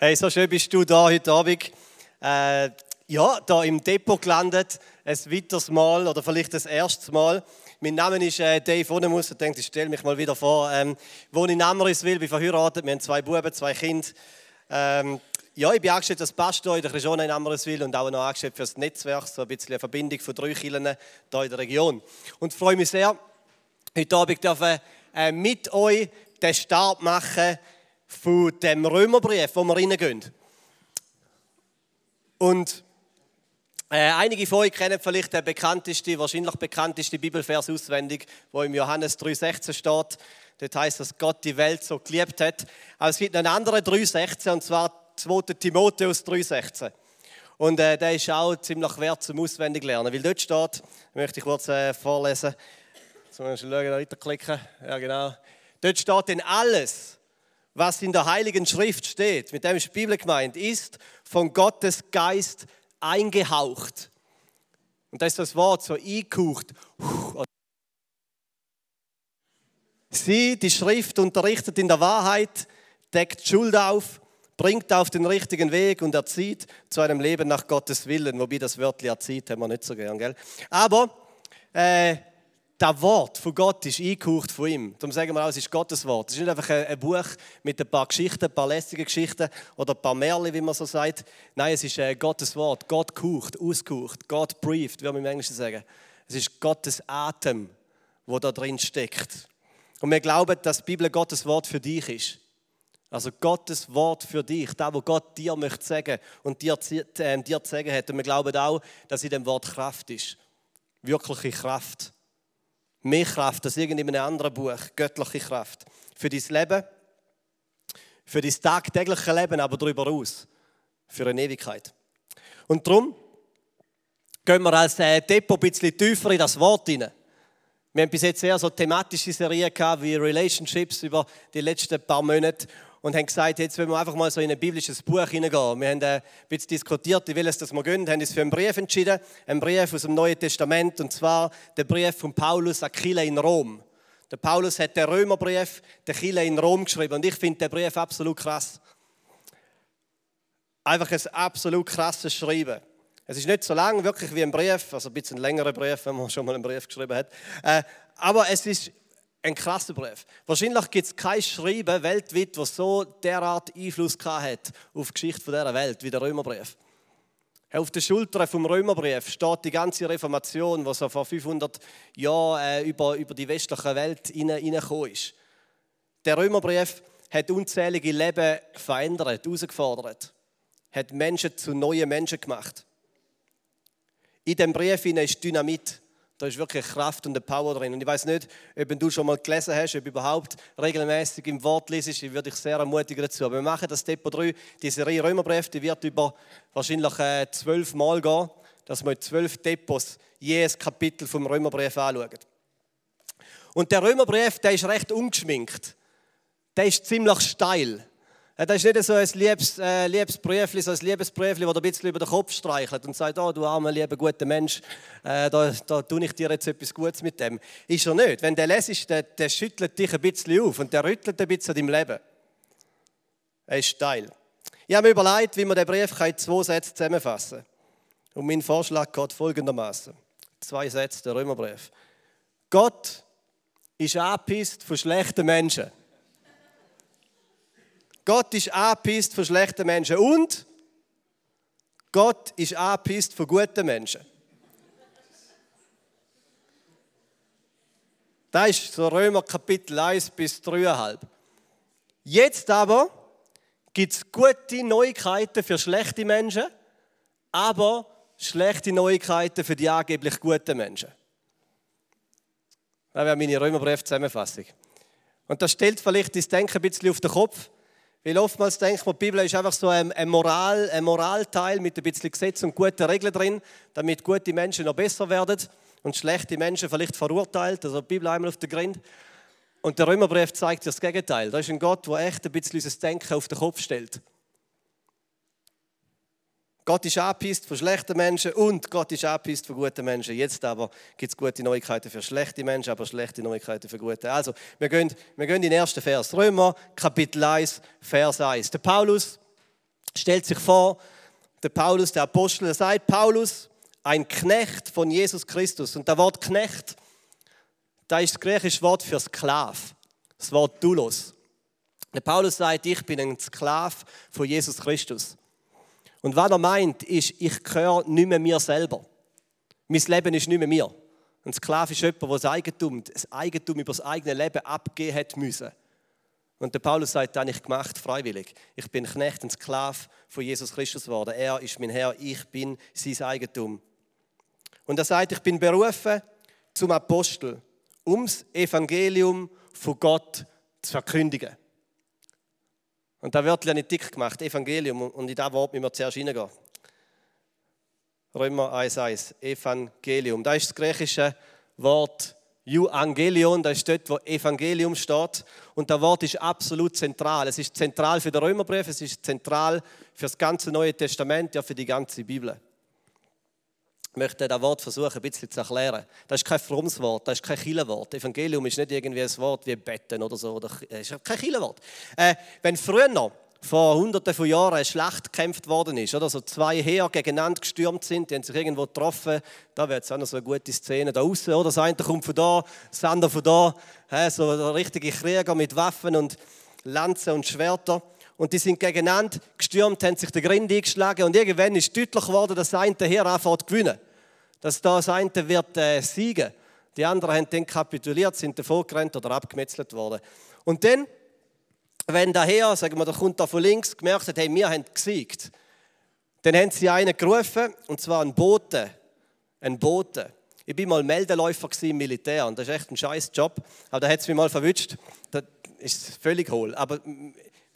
Hey, so schön bist du da heute Abend. Äh, ja, da im Depot gelandet, ein weiteres Mal oder vielleicht das erste Mal. Mein Name ist äh, Dave Onemus. Ich denke, ich stelle mich mal wieder vor. Ähm, wohne in Amriswil, bin verheiratet. Wir haben zwei Buben, zwei Kinder. Ähm, ja, ich bin angestellt als Pastor in der Region in Amriswil und auch noch angestellt für das Netzwerk, so ein bisschen eine Verbindung von drei Kirchen hier in der Region. Und freue mich sehr, heute Abend dürfen, äh, mit euch den Start machen von dem Römerbrief, wo wir reingehen. Und äh, einige von euch kennen vielleicht den bekannteste, wahrscheinlich bekannteste Bibelvers auswendig, wo im Johannes 3,16 steht. Dort heißt, dass Gott die Welt so geliebt hat. Aber es gibt einen anderen 3,16 und zwar 2. Timotheus 3,16. Und äh, der ist auch ziemlich wert zum Auswendiglernen, weil dort steht, möchte ich kurz äh, vorlesen. Muss ich schauen, weiterklicken. Ja, genau. Dort steht denn alles, was in der Heiligen Schrift steht, mit dem ist die Bibel gemeint, ist von Gottes Geist eingehaucht. Und das ist das Wort so eingehaucht. Sie, die Schrift, unterrichtet in der Wahrheit, deckt Schuld auf, bringt auf den richtigen Weg und erzieht zu einem Leben nach Gottes Willen. Wobei das Wörtchen erzieht, haben wir nicht so gern, gell? Aber äh, das Wort von Gott ist eingehaucht von ihm. Darum sagen wir auch, es ist Gottes Wort. Es ist nicht einfach ein Buch mit ein paar Geschichten, ein paar lästigen Geschichten oder ein paar Märchen, wie man so sagt. Nein, es ist äh, Gottes Wort. Gott gehaucht, ausgehaucht, Gott brieft, wie wir im Englischen sagen. Es ist Gottes Atem, wo da drin steckt. Und wir glauben, dass die Bibel Gottes Wort für dich ist. Also Gottes Wort für dich, da wo Gott dir möchte sagen und dir, äh, dir zu sagen hat. Und wir glauben auch, dass in dem Wort Kraft ist. Wirkliche Kraft. Mehr Kraft als in einem anderen Buch, göttliche Kraft. Für dein Leben, für dein tagtägliche Leben, aber darüber aus. Für eine Ewigkeit. Und darum gehen wir als äh, Depot ein bisschen tiefer in das Wort hinein. Wir haben bis jetzt sehr so thematische Serien gehabt, wie Relationships über die letzten paar Monate und haben gesagt, jetzt wollen wir einfach mal so in ein biblisches Buch hineingehen. Wir haben äh, ein bisschen diskutiert, wie will es das wir gehen, haben uns für einen Brief entschieden, einen Brief aus dem Neuen Testament, und zwar der Brief von Paulus an Chile in Rom. Der Paulus hat den Römerbrief der Chile in Rom geschrieben und ich finde den Brief absolut krass. Einfach ein absolut krasses Schreiben. Es ist nicht so lang, wirklich wie ein Brief, also ein bisschen längerer Brief, wenn man schon mal einen Brief geschrieben hat. Äh, aber es ist ein krasser Brief. Wahrscheinlich gibt es kein Schreiben weltweit, das so derart Einfluss hat auf die Geschichte dieser Welt wie der Römerbrief. Auf den Schultern vom Römerbrief steht die ganze Reformation, so vor 500 Jahren äh, über, über die westliche Welt hineingekommen ist. Der Römerbrief hat unzählige Leben verändert, herausgefordert, hat Menschen zu neuen Menschen gemacht. In dem Brief ist Dynamit. Da ist wirklich Kraft und eine Power drin. Und ich weiß nicht, ob du schon mal gelesen hast, ob du überhaupt regelmäßig im Wort liest, ich würde dich sehr ermutigen dazu. Aber wir machen das Depot 3, die Serie Römerbrief, die wird über wahrscheinlich äh, zwölf Mal gehen, dass wir zwölf Depots jedes Kapitel vom Römerbrief anschauen. Und der Römerbrief, der ist recht ungeschminkt. Der ist ziemlich steil. Das ist nicht so ein liebes, äh, liebes Briefli, so ein Liebesbriefli, das ein bisschen über den Kopf streichelt und sagt, oh, du armer, lieber, guter Mensch, äh, da, da tue ich dir jetzt etwas Gutes mit dem. Ist er nicht. Wenn der lesest, der, der schüttelt dich ein bisschen auf und der rüttelt ein bisschen an deinem Leben. Er ist steil. Ich habe mir überlegt, wie man den Brief in zwei Sätze zusammenfassen kann. Und mein Vorschlag geht folgendermaßen: Zwei Sätze, der Römerbrief. Gott ist angepisst von schlechten Menschen. Gott ist angepisst von schlechten Menschen und Gott ist angepisst von guten Menschen. Das ist so Römer Kapitel 1 bis 3,5. Jetzt aber gibt es gute Neuigkeiten für schlechte Menschen, aber schlechte Neuigkeiten für die angeblich guten Menschen. Das wäre meine Römerbrief-Zusammenfassung. Und das stellt vielleicht das Denken ein bisschen auf den Kopf. Weil oftmals denkt man, die Bibel ist einfach so ein, ein, Moral, ein Moralteil mit ein bisschen Gesetz und guten Regeln drin, damit gute Menschen noch besser werden und schlechte Menschen vielleicht verurteilt. Also die Bibel einmal auf den Grund. Und der Römerbrief zeigt dir das Gegenteil. Da ist ein Gott, der echt ein bisschen unser Denken auf den Kopf stellt. Gott ist angepisst von schlechten Menschen und Gott ist angepisst von guten Menschen. Jetzt aber gibt es gute Neuigkeiten für schlechte Menschen, aber schlechte Neuigkeiten für gute. Also, wir gehen, wir gehen in den ersten Vers. Römer, Kapitel 1, Vers 1. Der Paulus stellt sich vor, der Paulus, der Apostel, der sagt, Paulus, ein Knecht von Jesus Christus. Und das Wort Knecht, da ist das griechische Wort für Sklav, das Wort Doulos. Der Paulus sagt, ich bin ein Sklav von Jesus Christus. Und was er meint, ist, ich gehöre nicht mehr mir selber. Mein Leben ist nicht mehr mir. Ein Sklave ist jemand, der das Eigentum, das Eigentum über das eigene Leben abgeben hat müssen. Und der Paulus sagt, das habe ich gemacht, freiwillig. Ich bin Knecht, ein Sklave von Jesus Christus geworden. Er ist mein Herr, ich bin sein Eigentum. Und er sagt, ich bin berufen zum Apostel, ums Evangelium von Gott zu verkündigen. Und da wird ja nicht dick gemacht, Evangelium. Und in das Wort müssen wir zuerst hineingehen. Römer 1,1, Evangelium. Da ist das griechische Wort Evangelion, da ist dort, wo Evangelium steht. Und das Wort ist absolut zentral. Es ist zentral für den Römerbrief, es ist zentral für das ganze Neue Testament, ja für die ganze Bibel. Möchte das Wort versuchen, ein bisschen zu erklären. Das ist kein frommes Wort, das ist kein Killenwort. Evangelium ist nicht irgendwie ein Wort wie Betten oder so. Das ist kein Killenwort. Äh, wenn früher noch vor hunderten von Jahren eine Schlacht gekämpft worden ist, oder so zwei Heer gegeneinander gestürmt sind, die haben sich irgendwo getroffen, da wird es auch noch so eine gute Szene da außen, oder? Das eine kommt von da, das andere von da, so richtige Krieger mit Waffen und Lanzen und Schwerter. Und die sind gegeneinander gestürmt, haben sich den Grind eingeschlagen und irgendwann ist deutlich geworden, dass das eine Heer anfängt zu gewinnen. Dass das eine wird äh, siegen. Die anderen haben dann kapituliert, sind davon gerannt oder abgemetzelt worden. Und dann wenn daher, sagen wir, der kommt da von links, gemerkt hat, hey, wir haben gesiegt, dann haben sie einen gerufen, und zwar einen Boten. Einen Boten. Ich war mal Meldeläufer im Militär und das ist echt ein scheiß Job. Aber da hat es mich mal verwünscht. Das ist völlig hohl. Aber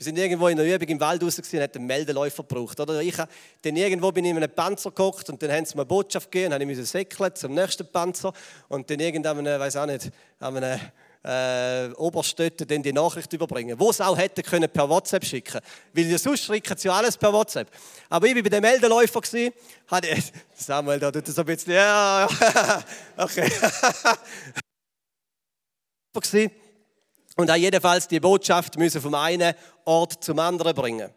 wir sind irgendwo in der Übung im Wald raus und hat einen Meldeläufer gebraucht. Oder ich, dann irgendwo bin ich in einem Panzer gekocht und dann haben sie mir eine Botschaft gegeben, dann musste ich säckeln zum nächsten Panzer und dann irgendwann, weiß auch nicht, haben wir äh, Oberstädte dann die Nachricht überbringen, wo es auch hätte können per WhatsApp schicken, weil sonst schicken sie ja alles per WhatsApp. Aber ich war bei dem Meldeläufer hatte Samuel da tut das ein bisschen, ja, okay. und auch jedenfalls die Botschaft müssen vom einen Ort zum anderen bringen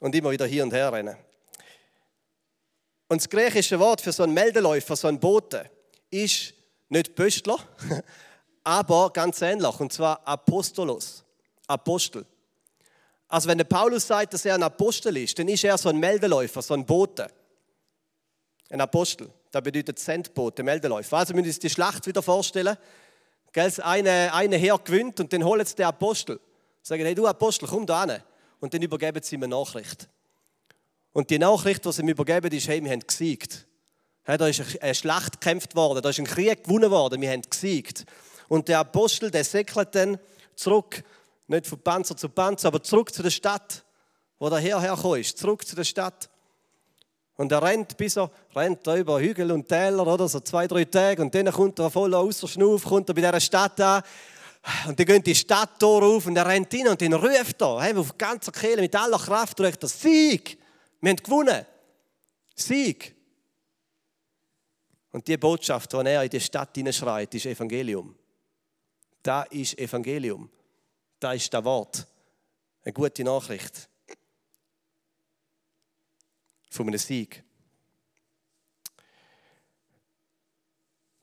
und immer wieder hier und her rennen. Und das griechische Wort für so einen Meldeläufer, so einen Bote, ist nicht Pöstler, aber ganz ähnlich, und zwar Apostolos, Apostel. Also wenn der Paulus sagt, dass er ein Apostel ist, dann ist er so ein Meldeläufer, so ein Bote. Ein Apostel, das bedeutet Sendbote, Meldeläufer. Also müssen wir uns die Schlacht wieder vorstellen. Eine, eine Heer gewinnt und dann holen sie den Apostel. Sagen, hey du Apostel, komm da hin. Und dann übergeben sie ihm eine Nachricht. Und die Nachricht, die sie ihm übergeben, ist, hey, wir haben gesiegt. Da ist eine Schlacht gekämpft worden, da ist ein Krieg gewonnen worden, wir haben gesiegt. Und der Apostel, der säckelt dann zurück, nicht von Panzer zu Panzer, aber zurück zu der Stadt, wo der Herr hergekommen ist, zurück zu der Stadt. Und er rennt, bis er rennt da über Hügel und Täler, oder so zwei, drei Tage. Und dann kommt er voll außer Schnuff, kommt er bei dieser Stadt an. Und dann geht die Stadttor auf und er rennt hin und dann ruft er, hey, auf ganzer Kehle, mit aller Kraft, ruft er, Sieg! Wir haben gewonnen! Sieg! Und die Botschaft, die er in die Stadt hineinschreit, ist Evangelium. Da ist Evangelium. Da ist das Wort. Eine gute Nachricht. Von einem Sieg.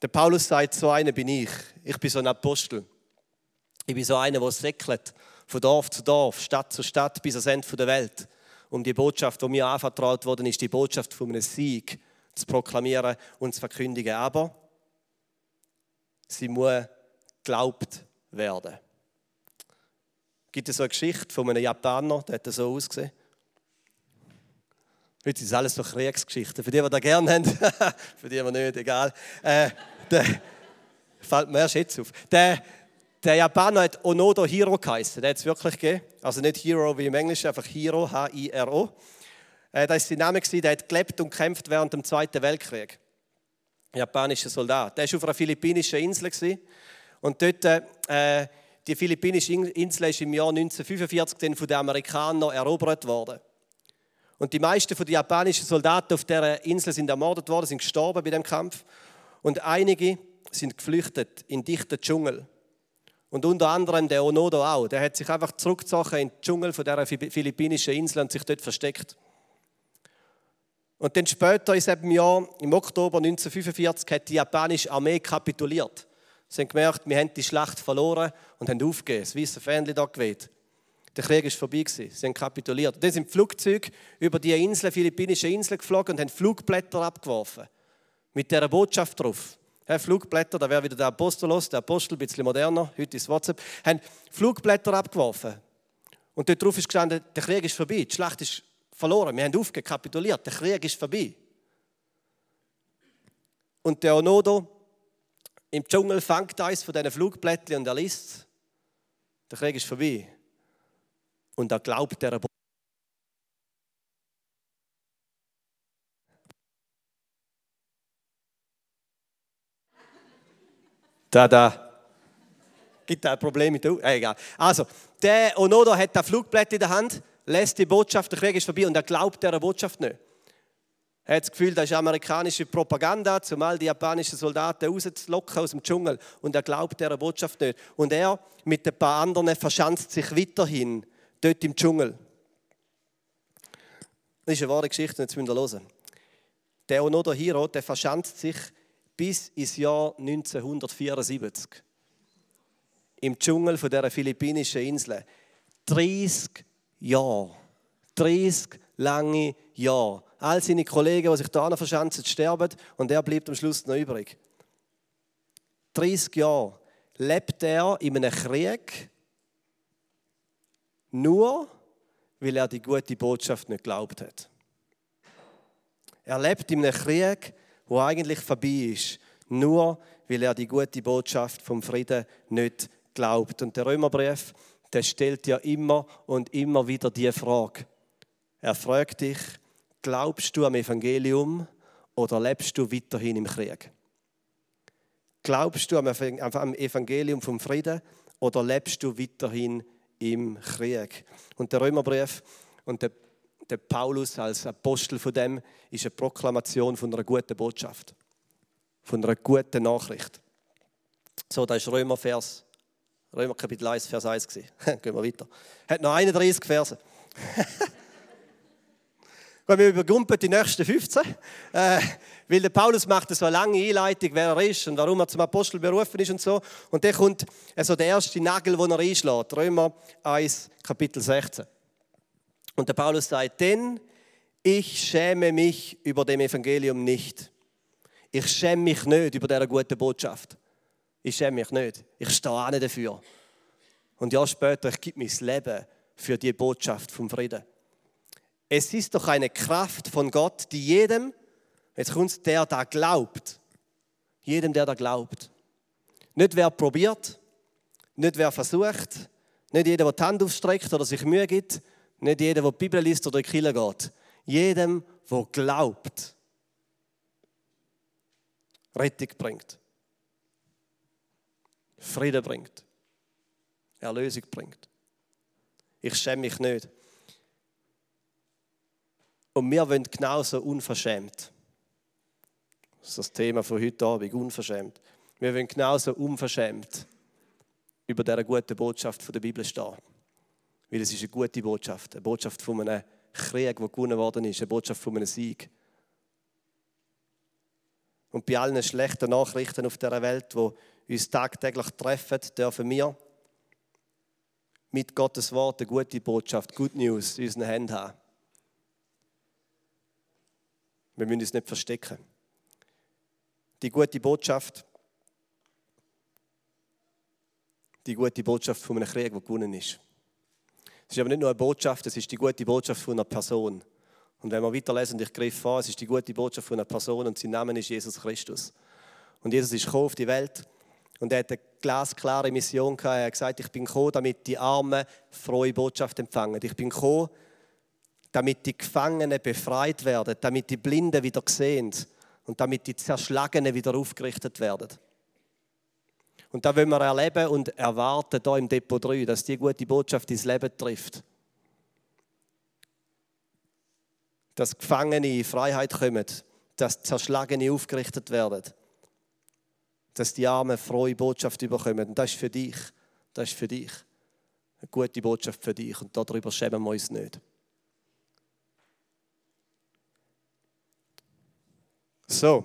Der Paulus sagt, so einer bin ich. Ich bin so ein Apostel. Ich bin so einer, der säckelt von Dorf zu Dorf, Stadt zu Stadt bis ans Ende der Welt. Um die Botschaft, die mir anvertraut worden ist, die Botschaft von einem Sieg zu proklamieren und zu verkündigen. Aber sie muss geglaubt werden. Gibt es so eine Geschichte von einem Japaner, der hat so ausgesehen? Heute sind alles so Kriegsgeschichten. Für die, die das gerne haben, für die, die nicht, egal. Äh, der, fällt mir erst jetzt auf. Der, der Japaner hat Onodo Hiro geheißen. Der hat es wirklich gegeben. Also nicht Hero wie im Englischen, einfach Hiro, H-I-R-O. Äh, das war sein Name, der hat gelebt und gekämpft während dem Zweiten Weltkrieg. Japanischer Soldat. Der war auf einer philippinischen Insel. Und dort, äh, die philippinische Insel ist im Jahr 1945 dann von den Amerikanern erobert worden. Und die meisten von den japanischen Soldaten auf dieser Insel sind ermordet worden, sind gestorben bei dem Kampf. Und einige sind geflüchtet in dichten Dschungel. Und unter anderem der Onodo auch. Der hat sich einfach zurückgezogen in den Dschungel von dieser philippinischen Insel und sich dort versteckt. Und dann später in diesem Jahr, im Oktober 1945, hat die japanische Armee kapituliert. Sie haben gemerkt, wir haben die Schlacht verloren und haben aufgegeben. Das weiße Fähnchen da geweht. Der Krieg war vorbei. Sie haben kapituliert. dann sind Flugzeuge über die Insel, philippinische Insel geflogen und haben Flugblätter abgeworfen. Mit dieser Botschaft drauf. Ja, Flugblätter, da wäre wieder der Apostolos, der Apostel, ein bisschen moderner, heute ist WhatsApp, haben Flugblätter abgeworfen. Und dort drauf ist gestanden, der Krieg ist vorbei, die Schlacht ist verloren, wir haben aufgekapituliert, der Krieg ist vorbei. Und der Onodo im Dschungel fängt eins von diesen Flugblättchen und er liest, der Krieg ist vorbei. Und er glaubt der Da, da. Gibt ein Problem mit der äh, Egal. Also, der Onoda hat das Flugblatt in der Hand, lässt die Botschaft, der Krieg ist vorbei und er glaubt dieser Botschaft nicht. Er hat das Gefühl, das ist amerikanische Propaganda, zumal die japanischen Soldaten rauszulocken aus dem Dschungel. Und er glaubt dieser Botschaft nicht. Und er mit ein paar anderen verschanzt sich weiterhin dort im Dschungel. Das ist eine wahre Geschichte, jetzt müsst ihr hören. Der Onoda Hiro, der verschanzt sich bis ins Jahr 1974 im Dschungel von der philippinischen Insel. 30 Jahre. 30 lange Jahre. All seine Kollegen, die sich da verschanzen, sterben und er bleibt am Schluss noch übrig. 30 Jahre lebt er in einem Krieg, nur weil er die gute Botschaft nicht geglaubt hat. Er lebt in einem Krieg, wo eigentlich vorbei ist, nur weil er die gute Botschaft vom Frieden nicht glaubt. Und der Römerbrief, der stellt ja immer und immer wieder die Frage. Er fragt dich, glaubst du am Evangelium oder lebst du weiterhin im Krieg? Glaubst du am Evangelium vom Frieden oder lebst du weiterhin im Krieg? Und der Römerbrief und der der Paulus als Apostel von dem ist eine Proklamation von einer guten Botschaft, von einer guten Nachricht. So, da ist Römer Vers, Römer Kapitel 1, Vers 1 gewesen. Gehen wir weiter. Hat noch 31 Verse. wir übergrumpeln die nächsten 15, äh, weil der Paulus macht so eine lange Einleitung, wer er ist und warum er zum Apostel berufen ist und so. Und dann kommt also der erste Nagel, den er einschlägt. Römer 1, Kapitel 16. Und der Paulus sagt, denn ich schäme mich über dem Evangelium nicht. Ich schäme mich nicht über diese gute Botschaft. Ich schäme mich nicht. Ich stehe auch nicht dafür. Und ja später, ich gebe mein Leben für die Botschaft vom Frieden. Es ist doch eine Kraft von Gott, die jedem, jetzt kommt der da glaubt, jedem, der da glaubt. Nicht wer probiert, nicht wer versucht, nicht jeder, der die Hand aufstreckt oder sich Mühe gibt, nicht jeder, der die Bibel liest oder in die Kirche geht. Jedem, der glaubt, Rettung bringt. Frieden bringt. Erlösung bringt. Ich schäme mich nicht. Und wir wollen genauso unverschämt. Das ist das Thema von heute Abend, unverschämt. Wir wollen genauso unverschämt über diese gute Botschaft der Bibel stehen. Weil es ist eine gute Botschaft. Eine Botschaft von einem Krieg, der gewonnen worden ist. Eine Botschaft von einem Sieg. Und bei allen schlechten Nachrichten auf dieser Welt, die uns tagtäglich treffen, dürfen wir mit Gottes Wort eine gute Botschaft, Good News in unseren Händen haben. Wir müssen uns nicht verstecken. Die gute Botschaft, die gute Botschaft von einem Krieg, der gewonnen ist. Es ist aber nicht nur eine Botschaft, es ist die gute Botschaft von einer Person. Und wenn wir weiterlesen, ich greife vor, es ist die gute Botschaft von einer Person und sein Name ist Jesus Christus. Und Jesus ist gekommen auf die Welt und er hat eine glasklare Mission gehabt. Er hat gesagt, ich bin gekommen, damit die Armen frohe Botschaft empfangen. Ich bin gekommen, damit die Gefangenen befreit werden, damit die Blinden wieder sehen und damit die Zerschlagenen wieder aufgerichtet werden. Und da wollen wir erleben und erwarten hier im Depot 3, dass die gute Botschaft ins Leben trifft. Dass Gefangene in Freiheit kommen, dass Zerschlagene aufgerichtet werden, dass die Armen frohe Botschaft überkommen. Und das ist für dich, Das ist für dich. Eine gute Botschaft für dich und darüber schämen wir uns nicht. So.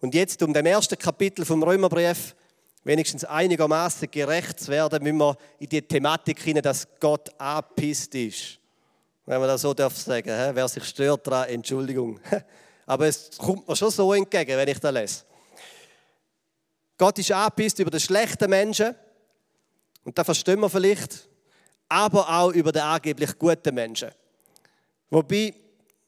Und jetzt, um dem ersten Kapitel vom Römerbrief wenigstens einigermaßen gerecht zu werden, müssen wir in die Thematik hinein, dass Gott angepisst ist. Wenn man das so darf sagen. Wer sich stört daran, Entschuldigung. Aber es kommt mir schon so entgegen, wenn ich das lese. Gott ist angepisst über den schlechten Menschen. Und das verstehen wir vielleicht. Aber auch über den angeblich guten Menschen. Wobei,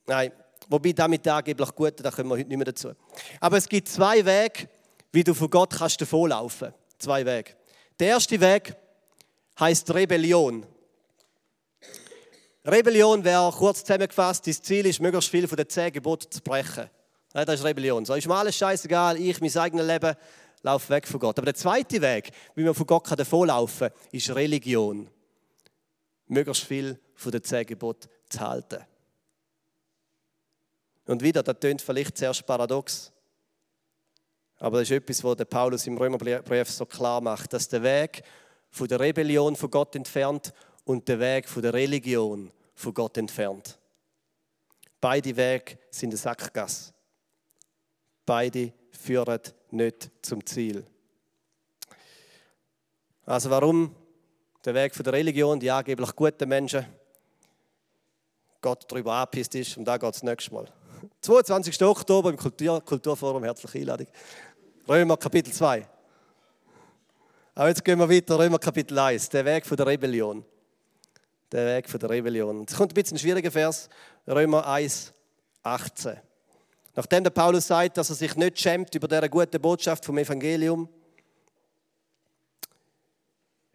nein, Wobei damit angeblich Gute, da kommen wir heute nicht mehr dazu. Aber es gibt zwei Wege, wie du von Gott kannst davonlaufen. Zwei Wege. Der erste Weg heißt Rebellion. Rebellion wäre kurz zusammengefasst, das Ziel ist, möglichst viel von den zehn Geboten zu brechen. das ist Rebellion. So ist mir alles scheißegal, ich, mein eigenes Leben, laufe weg von Gott. Aber der zweite Weg, wie man von Gott davonlaufen kann, ist Religion. Möglichst viel von den zehn Geboten zu halten. Und wieder, das klingt vielleicht zuerst paradox. Aber das ist etwas, was der Paulus im Römerbrief so klar macht, dass der Weg von der Rebellion von Gott entfernt und der Weg von der Religion von Gott entfernt. Beide Wege sind eine Sackgasse. Beide führen nicht zum Ziel. Also warum der Weg von der Religion, die angeblich guten Menschen, Gott darüber angepisst ist, und da geht es nächstes Mal. 22. Oktober im Kultur Kulturforum, herzliche Einladung. Römer Kapitel 2. Aber jetzt gehen wir weiter, Römer Kapitel 1, der Weg von der Rebellion. Der Weg von der Rebellion. Es kommt ein bisschen ein schwieriger Vers, Römer 1, 18. Nachdem der Paulus sagt, dass er sich nicht schämt über diese gute Botschaft vom Evangelium,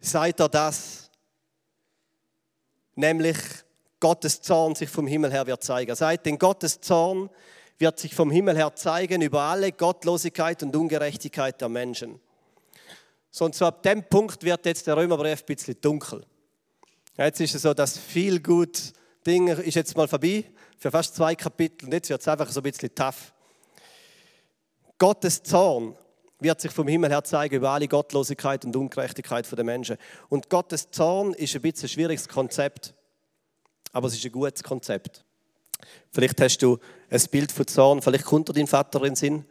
sagt er das, nämlich Gottes Zorn sich vom Himmel her wird zeigen. Er sagt, denn Gottes Zorn wird sich vom Himmel her zeigen über alle Gottlosigkeit und Ungerechtigkeit der Menschen. So, und so ab dem Punkt wird jetzt der Römerbrief ein bisschen dunkel. Jetzt ist es so, dass viel gut Ding ist jetzt mal vorbei, für fast zwei Kapitel. Und jetzt wird es einfach so ein bisschen tough. Gottes Zorn wird sich vom Himmel her zeigen über alle Gottlosigkeit und Ungerechtigkeit der Menschen. Und Gottes Zorn ist ein bisschen ein schwieriges Konzept aber es ist ein gutes Konzept. Vielleicht hast du ein Bild von Zorn, vielleicht kommt dir dein Vater in den Sinn.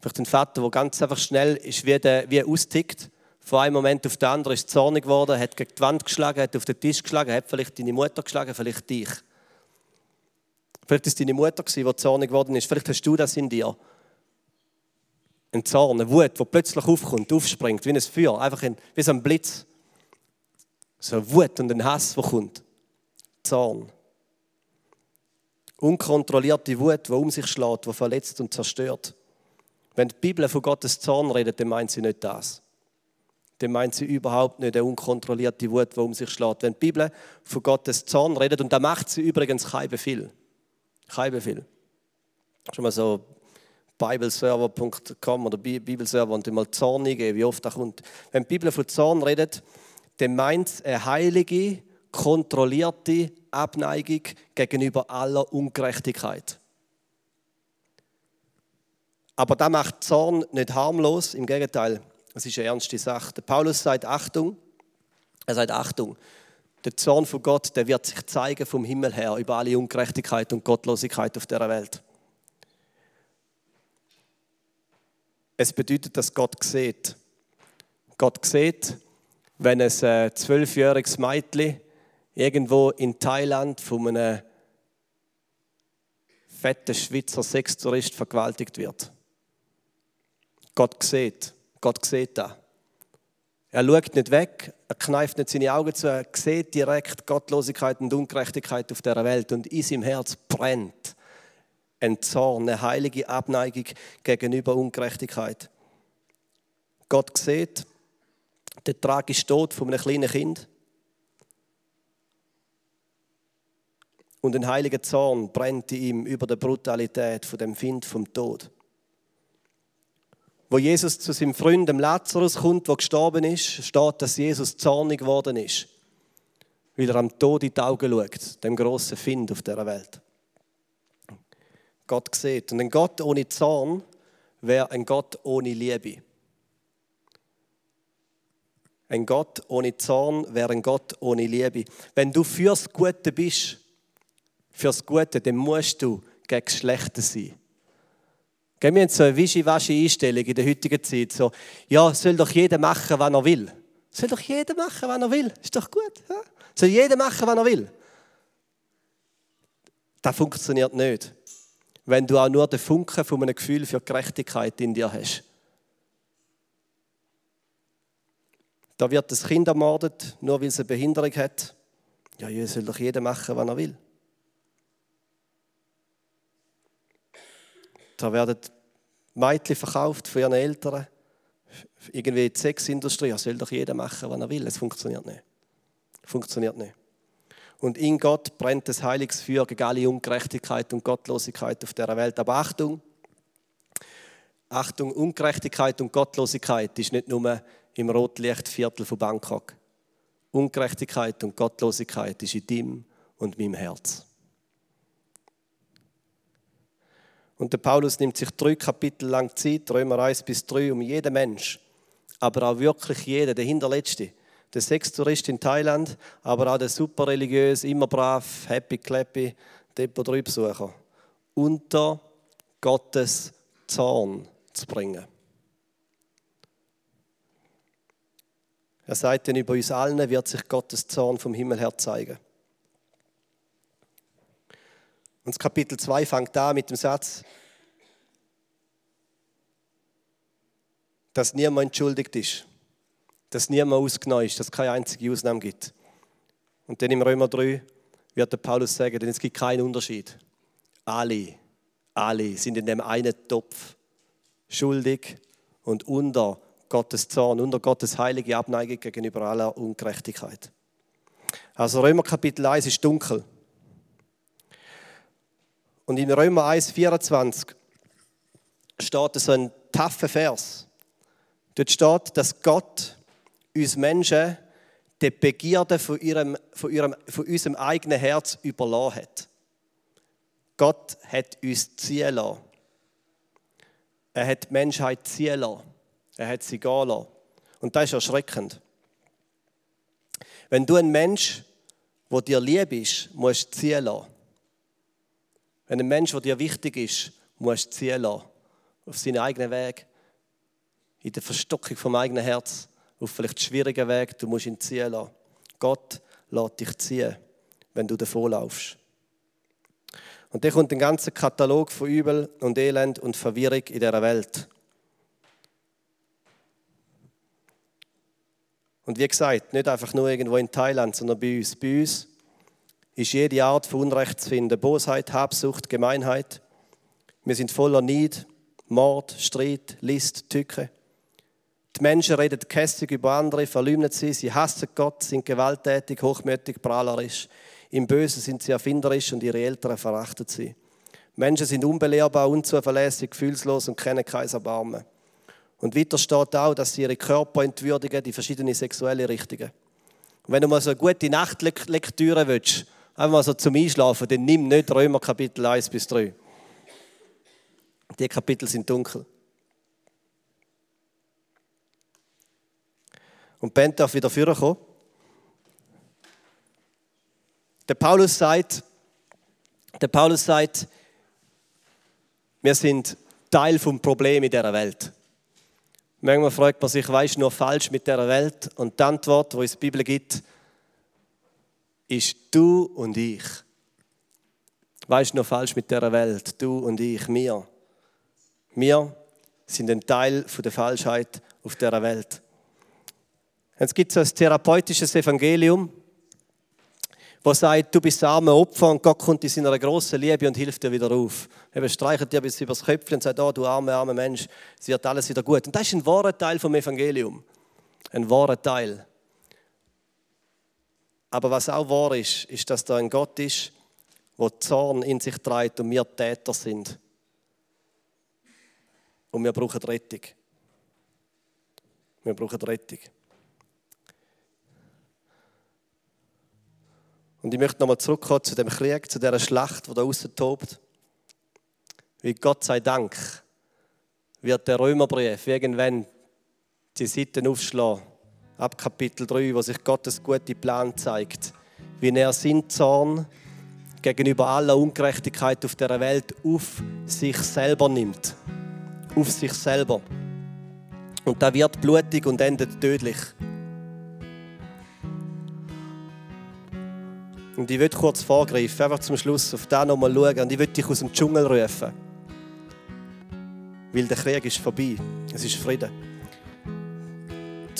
Vielleicht ein Vater, der ganz einfach schnell ist, wie, der, wie austickt. Von einem Moment auf den anderen ist zornig geworden, hat gegen die Wand geschlagen, hat auf den Tisch geschlagen, hat vielleicht deine Mutter geschlagen, vielleicht dich. Vielleicht ist deine Mutter, die zornig geworden ist. Vielleicht hast du das in dir. Ein Zorn, eine Wut, die plötzlich aufkommt, aufspringt, wie ein Feuer, einfach ein, wie so ein Blitz. So eine Wut und ein Hass, der kommt. Zorn. Unkontrollierte Wut, die um sich schlägt, die verletzt und zerstört. Wenn die Bibel von Gottes Zorn redet, dann meint sie nicht das. Dann meint sie überhaupt nicht eine unkontrollierte Wut, die um sich schlägt. Wenn die Bibel von Gottes Zorn redet, und da macht sie übrigens kein Befehl. Kein Befehl. Schon mal so bibleserver.com oder Bibelserver und mal Zorn eingeben, wie oft das kommt. Wenn die Bibel von Zorn redet, dann meint es eine heilige, kontrollierte Abneigung gegenüber aller Ungerechtigkeit. Aber da macht Zorn nicht harmlos, im Gegenteil, es ist eine ernste Sache. Paulus sagt Achtung, er sagt Achtung, der Zorn von Gott, der wird sich zeigen vom Himmel her über alle Ungerechtigkeit und Gottlosigkeit auf der Welt. Es bedeutet, dass Gott sieht. Gott sieht, wenn ein äh, zwölfjähriges Mädchen irgendwo in Thailand von einem fetten Schweizer Sextourist vergewaltigt wird. Gott sieht, Gott sieht das. Er schaut nicht weg, er kneift nicht seine Augen zu, er sieht direkt Gottlosigkeit und Ungerechtigkeit auf der Welt und in seinem Herz brennt ein Zorn, eine heilige Abneigung gegenüber Ungerechtigkeit. Gott sieht den tragischen Tod von einem kleinen Kind. Und ein heiliger Zorn brennt in ihm über der Brutalität von dem Find vom Tod. Wo Jesus zu seinem Freund dem Lazarus kommt, der gestorben ist, steht, dass Jesus zornig geworden ist, weil er am Tod in die Augen schaut, dem grossen Find auf der Welt. Gott sieht. Und ein Gott ohne Zorn wäre ein Gott ohne Liebe. Ein Gott ohne Zorn wäre ein Gott ohne Liebe. Wenn du fürs Gute bist, fürs Gute, dann musst du gegen das Schlechte sein. Wir haben so eine wischiwaschi Einstellung in der heutigen Zeit. So, ja, soll doch jeder machen, was er will. Soll doch jeder machen, was er will. Ist doch gut. Ja? Soll jeder machen, was er will. Das funktioniert nicht, wenn du auch nur den Funken von einem Gefühl für Gerechtigkeit in dir hast. Da wird das Kind ermordet, nur weil es eine Behinderung hat. Ja, ja, soll doch jeder machen, was er will. Da werden Mädchen verkauft von ihren Eltern. Irgendwie die Sexindustrie. Ja, soll doch jeder machen, was er will. Es funktioniert nicht. Funktioniert nicht. Und in Gott brennt das heiliges Feuer gegen alle Ungerechtigkeit und Gottlosigkeit auf dieser Welt. Aber Achtung, Achtung, Ungerechtigkeit und Gottlosigkeit ist nicht nur im Rotlichtviertel von Bangkok. Ungerechtigkeit und Gottlosigkeit ist in deinem und meinem Herz. Und der Paulus nimmt sich drei Kapitel lang Zeit, Römer 1 bis 3, um jeden Mensch, aber auch wirklich jeden, der Hinterletzte, der Sextourist in Thailand, aber auch der super religiös, immer brav, happy, clappy Depot 3 Besucher, unter Gottes Zorn zu bringen. Er sagt denn, über uns allen wird sich Gottes Zorn vom Himmel her zeigen. Und das Kapitel 2 fängt da mit dem Satz, dass niemand entschuldigt ist, dass niemand ausgenommen ist, dass es keine einzige Ausnahme gibt. Und dann im Römer 3 wird der Paulus sagen, denn es gibt keinen Unterschied. Alle, alle sind in dem einen Topf schuldig und unter Gottes Zorn, unter Gottes heilige Abneigung gegenüber aller Ungerechtigkeit. Also Römer Kapitel 1 ist dunkel. Und in Römer 1, 24 steht so ein taffer Vers. Dort steht, dass Gott uns Menschen die Begierde von, ihrem, von, ihrem, von unserem eigenen Herz überlassen hat. Gott hat uns ziehen lassen. Er hat die Menschheit ziehen lassen. Er hat sie gehen lassen. Und das ist erschreckend. Wenn du ein Mensch, der dir lieb ist, musst ziehen lassen. Wenn ein Mensch, der dir wichtig ist, musst ziehen lassen. Auf seinen eigenen Weg. In der Verstockung vom eigenen Herz. Auf vielleicht schwierigen Weg, du musst ihn ziehen lassen. Gott lässt dich ziehen, wenn du davonlaufst. Und dann kommt ein ganzer Katalog von Übel und Elend und Verwirrung in dieser Welt. Und wie gesagt, nicht einfach nur irgendwo in Thailand, sondern bei uns. Bei uns ist jede Art von Unrecht zu finden. Bosheit, Habsucht, Gemeinheit. Wir sind voller Neid, Mord, Streit, List, Tücke. Die Menschen reden kässig über andere, verleumden sie, sie hassen Gott, sind gewalttätig, hochmütig, prahlerisch. Im Bösen sind sie erfinderisch und ihre Eltern verachten sie. Menschen sind unbelehrbar, unzuverlässig, gefühlslos und kennen kein Erbarmen. Und weiter steht auch, dass sie ihre Körper entwürdigen, die verschiedenen sexuellen Richtungen. Und wenn du mal so eine gute Nachtlektüre willst, einfach mal so zum Einschlafen, dann nimm nicht Römer Kapitel 1 bis 3. Die Kapitel sind dunkel. Und Ben darf wieder vorkommen. Der Paulus sagt, der Paulus sagt, wir sind Teil vom Problem in dieser Welt. Manchmal fragt man sich, was ist nur falsch mit der Welt? Und die Antwort, die uns die Bibel gibt, ist du und ich. Was ist nur falsch mit der Welt? Du und ich, mir. Wir sind ein Teil der Falschheit auf der Welt. Es gibt so ein therapeutisches Evangelium, der sagt, du bist armer Opfer und Gott kommt in seiner großen Liebe und hilft dir wieder auf. Er streichelt dir bis übers Köpfchen und sagt, oh, du armer, armer Mensch, es wird alles wieder gut. Und das ist ein wahrer Teil vom Evangelium. Ein wahrer Teil. Aber was auch wahr ist, ist, dass da ein Gott ist, der Zorn in sich trägt und wir Täter sind. Und wir brauchen Rettung. Wir brauchen Rettung. Und ich möchte nochmal zurückkommen zu dem Krieg, zu dieser Schlacht, die da außen tobt. Wie Gott sei Dank wird der Römerbrief irgendwann die Seiten aufschlagen, ab Kapitel 3, wo sich Gottes gute Plan zeigt, wie er seinen Zorn gegenüber aller Ungerechtigkeit auf der Welt auf sich selber nimmt. Auf sich selber. Und da wird blutig und endet tödlich. Und ich will kurz vorgreifen, einfach zum Schluss auf das nochmal schauen. Und ich will dich aus dem Dschungel rufen. Weil der Krieg ist vorbei. Es ist Frieden.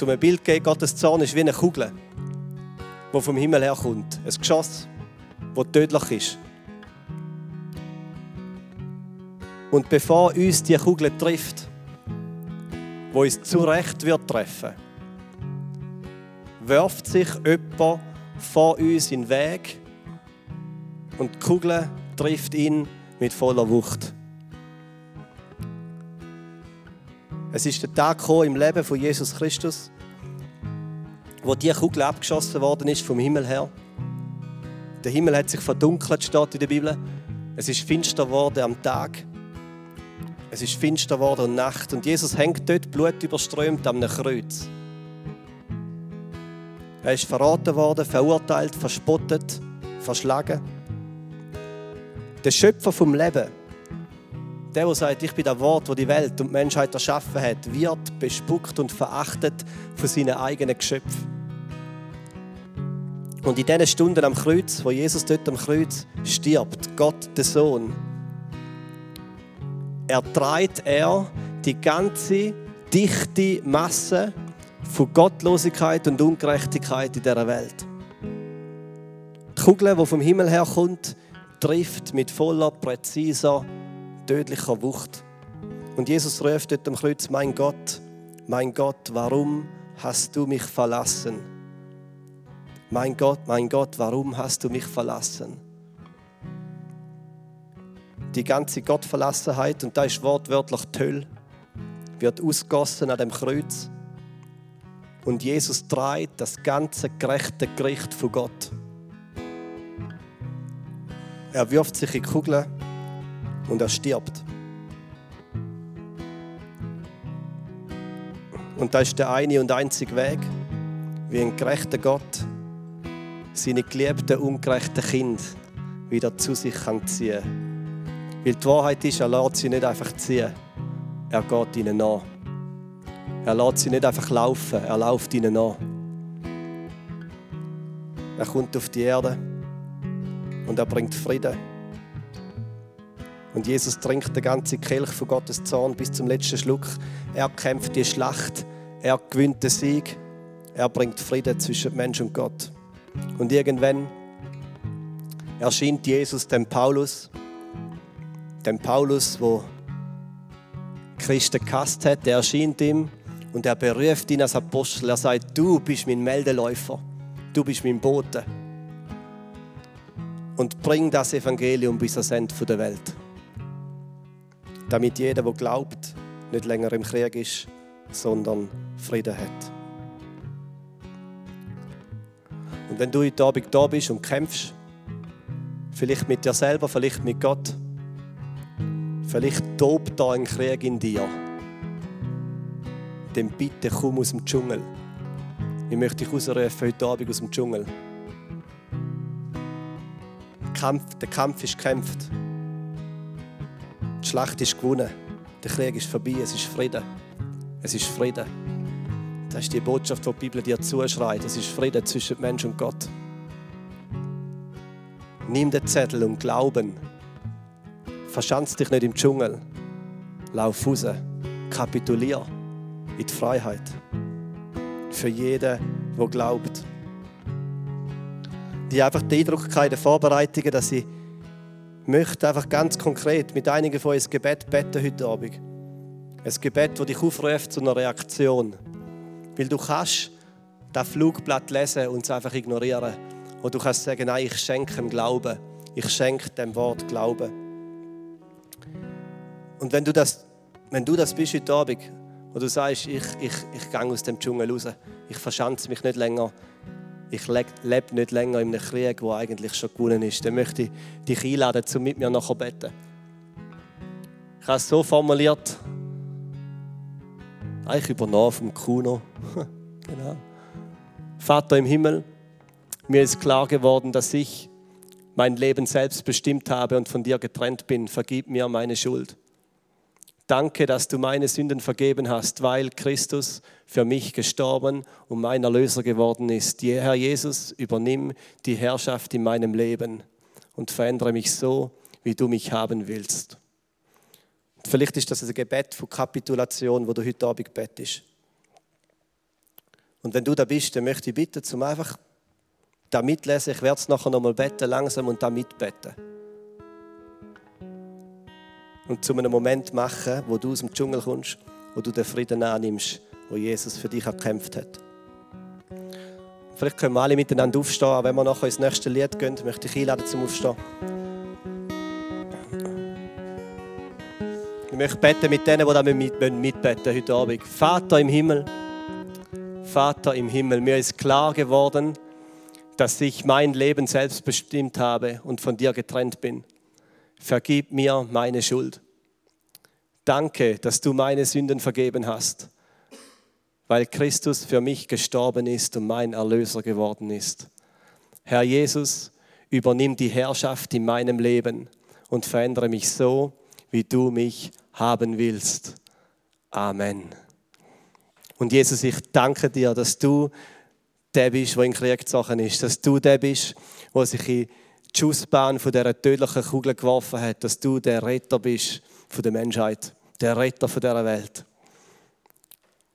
Zum ein Bild geben, Gottes Zorn ist wie eine Kugel, die vom Himmel herkommt. Ein Geschoss, das tödlich ist. Und bevor uns die Kugel trifft, wo uns zu Recht wird treffen, wirft sich jemand vor uns in den Weg und die Kugel trifft ihn mit voller Wucht. Es ist der Tag im Leben von Jesus Christus, wo die Kugel abgeschossen worden ist vom Himmel her. Der Himmel hat sich verdunkelt, steht in der Bibel. Es ist finster geworden am Tag. Es ist finster geworden und Nacht. Und Jesus hängt dort blutüberströmt am Kreuz. Er ist verraten worden, verurteilt, verspottet, verschlagen. Der Schöpfer vom Leben, der, der sagt, ich bin das Wort, das die Welt und die Menschheit erschaffen hat, wird bespuckt und verachtet von seinen eigenen Geschöpfen. Und in diesen Stunden am Kreuz, wo Jesus dort am Kreuz stirbt, Gott, der Sohn, erträgt er die ganze dichte Masse von Gottlosigkeit und Ungerechtigkeit in dieser Welt. Die Kugel, die vom Himmel herkommt, trifft mit voller, präziser, tödlicher Wucht. Und Jesus ruft dort am Kreuz, mein Gott, mein Gott, warum hast du mich verlassen? Mein Gott, mein Gott, warum hast du mich verlassen? Die ganze Gottverlassenheit, und da ist wortwörtlich die wird ausgossen an dem Kreuz. Und Jesus trägt das ganze gerechte Gericht von Gott. Er wirft sich in die Kugel und er stirbt. Und das ist der eine und einzige Weg, wie ein gerechter Gott seine geliebten, ungerechten Kinder wieder zu sich kann ziehen kann. Weil die Wahrheit ist, er lässt sie nicht einfach ziehen, er geht ihnen nach. Er lässt sie nicht einfach laufen, er läuft ihnen nach. Er kommt auf die Erde und er bringt Frieden. Und Jesus trinkt den ganzen Kelch von Gottes Zorn bis zum letzten Schluck. Er kämpft die Schlacht, er gewinnt den Sieg, er bringt Frieden zwischen Mensch und Gott. Und irgendwann erscheint Jesus dem Paulus, dem Paulus, wo Christen gehasst hat, der erscheint ihm und er beruft ihn als Apostel. Er sagt, du bist mein Meldeläufer, du bist mein Bote. Und bring das Evangelium bis ans Ende der Welt. Damit jeder, der glaubt, nicht länger im Krieg ist, sondern Frieden hat. Und wenn du heute Abend da bist und kämpfst, vielleicht mit dir selber, vielleicht mit Gott, vielleicht tobt da ein Krieg in dir dann bitte komm aus dem Dschungel. Ich möchte dich rausrufen heute Abend aus dem Dschungel. Der Kampf, der Kampf ist gekämpft. Die Schlacht ist gewonnen. Der Krieg ist vorbei. Es ist Frieden. Es ist Frieden. Das ist die Botschaft, die die Bibel dir zuschreit. Es ist Frieden zwischen Mensch und Gott. Nimm den Zettel und Glauben. Verschanz dich nicht im Dschungel. Lauf raus. Kapitulier in die Freiheit. Für jeden, der glaubt. Die einfach den Eindruck in Vorbereitungen, dass ich möchte einfach ganz konkret mit einigen von euch ein Gebet beten heute Abend. Ein Gebet, das dich aufruft zu einer Reaktion. Weil du kannst das Flugblatt lesen und es einfach ignorieren. Oder du kannst sagen, nein, ich schenke dem Glauben. Ich schenke dem Wort Glauben. Und wenn du das, wenn du das bist heute Abend, wo du sagst, ich, ich, ich gehe aus dem Dschungel raus, ich verschanze mich nicht länger, ich lebe nicht länger in einem Krieg, der eigentlich schon gewonnen ist, dann möchte ich dich einladen, um mit mir nachher beten. Ich habe es so formuliert, eigentlich übernommen vom Kuno. genau. Vater im Himmel, mir ist klar geworden, dass ich mein Leben selbst bestimmt habe und von dir getrennt bin. Vergib mir meine Schuld. Danke, dass du meine Sünden vergeben hast, weil Christus für mich gestorben und mein Erlöser geworden ist. Herr Jesus, übernimm die Herrschaft in meinem Leben und verändere mich so, wie du mich haben willst. Vielleicht ist das ein Gebet von Kapitulation, wo du heute Abend bettest. Und wenn du da bist, dann möchte ich bitten, zum einfach da mitlesen. Ich werde es nachher nochmal beten, langsam und da mitbeten. Und zu einem Moment machen, wo du aus dem Dschungel kommst, wo du den Frieden annimmst, wo Jesus für dich erkämpft hat. Vielleicht können wir alle miteinander aufstehen, aber wenn wir nachher ins nächste Lied gehen, möchte ich einladen zum Aufstehen. Ich möchte beten mit denen, die da mitbeten heute Abend. Vater im Himmel, Vater im Himmel, mir ist klar geworden, dass ich mein Leben selbst bestimmt habe und von dir getrennt bin. Vergib mir meine Schuld. Danke, dass du meine Sünden vergeben hast, weil Christus für mich gestorben ist und mein Erlöser geworden ist. Herr Jesus, übernimm die Herrschaft in meinem Leben und verändere mich so, wie du mich haben willst. Amen. Und Jesus, ich danke dir, dass du der bist, der in Krieg ist, dass du der bist, der sich in die Schussbahn von dieser tödlichen Kugel geworfen hat, dass du der Retter bist von der Menschheit, der Retter von dieser Welt.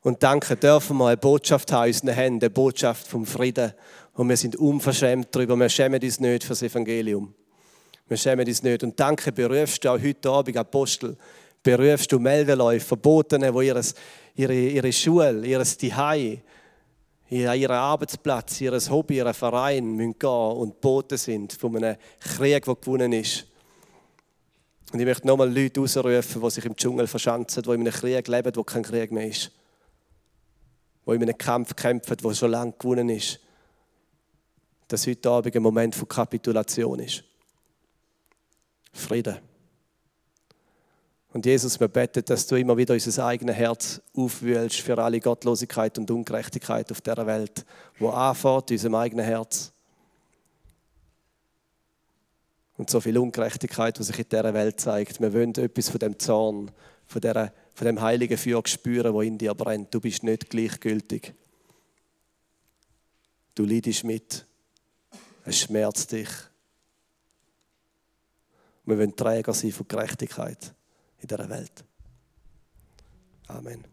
Und danke, dürfen wir eine Botschaft haben in unseren Händen, eine Botschaft vom Frieden. Und wir sind unverschämt darüber, wir schämen uns nicht für das Evangelium. Wir schämen uns nicht. Und danke, berufst du auch heute Abend Apostel, berufst du Meldeläufer, Verbotene, die ihre, ihre Schule, ihr Zuhause, an ihren Arbeitsplatz, ihr Hobby, ihren Verein müssen gehen und Boten sind von einem Krieg, der gewonnen ist. Und ich möchte nochmal Leute ausrufen, die sich im Dschungel verschanzen, die in einem Krieg leben, wo kein Krieg mehr ist. Die in einem Kampf kämpfen, der schon lange gewonnen ist. Dass heute Abend ein Moment von Kapitulation ist. Frieden. Und Jesus, wir beten, dass du immer wieder unser eigenes Herz aufwühlst für alle Gottlosigkeit und Ungerechtigkeit auf dieser Welt, wo anfängt, unserem eigenen Herz. Und so viel Ungerechtigkeit, die sich in dieser Welt zeigt. Wir wollen etwas von dem Zorn, von, dieser, von dem heiligen Feuer spüren, wo in dir brennt. Du bist nicht gleichgültig. Du leidest mit. Es schmerzt dich. Wir wollen Träger sein von Gerechtigkeit in dieser Welt. Amen.